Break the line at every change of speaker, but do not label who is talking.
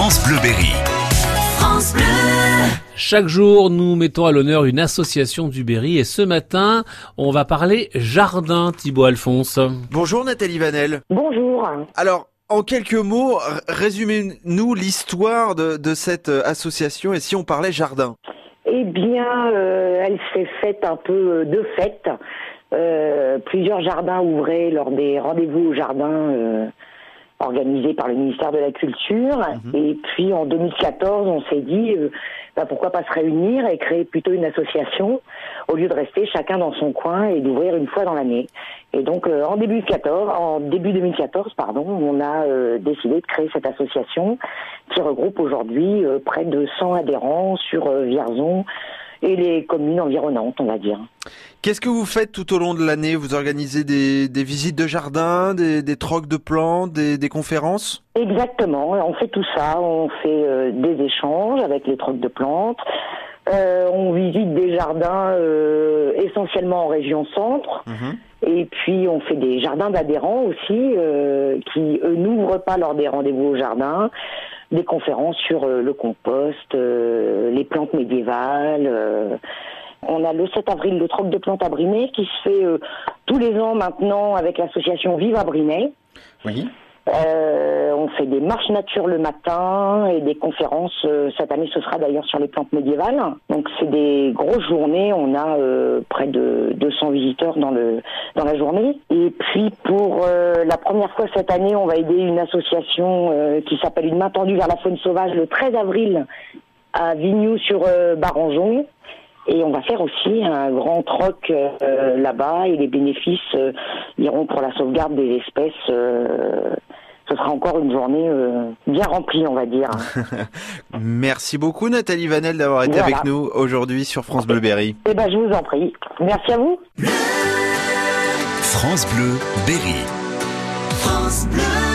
France Bleu Berry.
France Bleu.
Chaque jour, nous mettons à l'honneur une association du Berry et ce matin, on va parler jardin, Thibaut Alphonse.
Bonjour Nathalie Vanel.
Bonjour.
Alors, en quelques mots, résumez-nous l'histoire de, de cette euh, association et si on parlait jardin.
Eh bien, euh, elle s'est faite un peu euh, de fête. Euh, plusieurs jardins ouvraient lors des rendez-vous au jardin euh, organisés par le ministère de la Culture. Et puis en 2014, on s'est dit euh, bah, pourquoi pas se réunir et créer plutôt une association au lieu de rester chacun dans son coin et d'ouvrir une fois dans l'année. Et donc euh, en début 14, en début 2014, pardon, on a euh, décidé de créer cette association qui regroupe aujourd'hui euh, près de 100 adhérents sur Vierzon et les communes environnantes, on va dire.
Qu'est-ce que vous faites tout au long de l'année? Vous organisez des, des visites de jardin, des, des trocs de plantes, des, des conférences?
Exactement, on fait tout ça, on fait euh, des échanges avec les trocs de plantes, euh, on visite des jardins euh, essentiellement en région centre, et puis on fait des jardins d'adhérents aussi qui n'ouvrent pas lors des rendez-vous au jardin, des conférences sur le compost, les plantes médiévales. On a le 7 avril le troc de plantes à Brinet qui se fait euh, tous les ans maintenant avec l'association Vive à Brinet.
Oui.
Euh, on fait des marches nature le matin et des conférences. euh, cette année, ce sera d'ailleurs sur les plantes médiévales. Donc, c'est des grosses journées. On a euh, près de 200 visiteurs dans le dans la journée. Et puis, pour la première fois cette année, on va aider une association qui s'appelle Une main tendue vers la faune sauvage le 13 avril à Vignoux sur Barangeon. Et on va faire aussi un grand troc euh, là-bas et les bénéfices euh, iront pour la sauvegarde des espèces. euh, ce sera encore une journée euh, bien remplie, on va dire.
Merci beaucoup Nathalie Vanel d'avoir été
Voilà.
avec nous aujourd'hui sur France Bleu Berry.
Eh ben, je vous en prie. Merci à vous.
France Bleu Berry.
France Bleu.